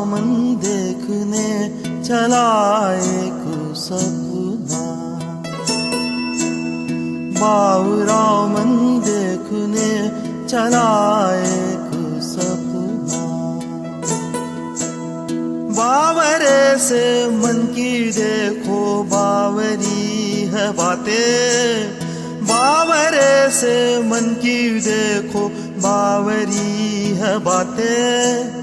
मन देखने चला एक सपना। बावरा मन देखने चला एक सपना। बावरे से मन की देखो, बावरी है बातें। बावरे से मन की देखो, बावरी है बातें।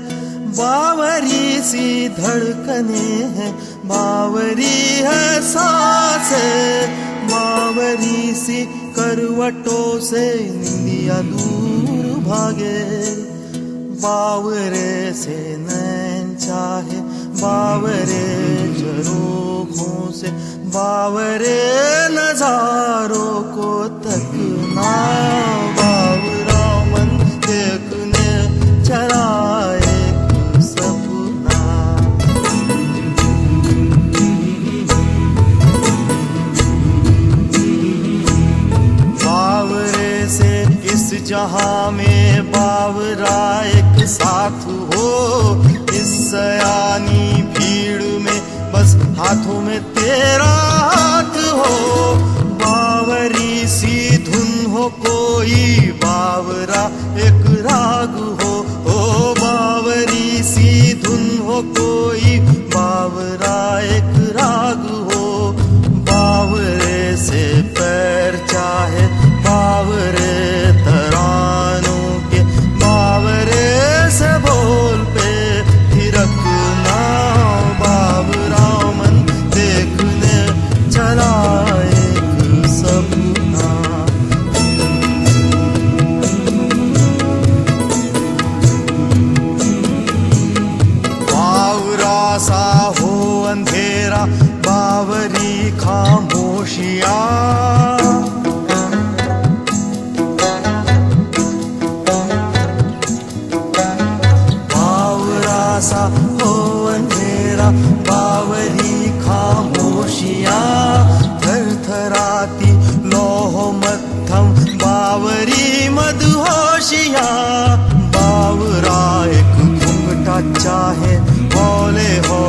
बावरी सी धड़कने हैं। बावरी है साँसें, बावरी सी करवटों से निंदिया दूर भागे। बावरे से नैन चाहे, बावरे झरोखों से, बावरे नजारों जहाँ में बावरा एक साथ हो, इस सयानी भीड़ में बस हाथों में तेरा हाथ हो। बावरी सी धुन हो कोई, बावरा एक राग हो बावरी खामोशिया। बावरा सा हो अंधेरा बावरी खामोशिया। थर थराती लोह मत्थम बावरी मधुहोशिया। बावरा एक घूमटा चाहे होले हो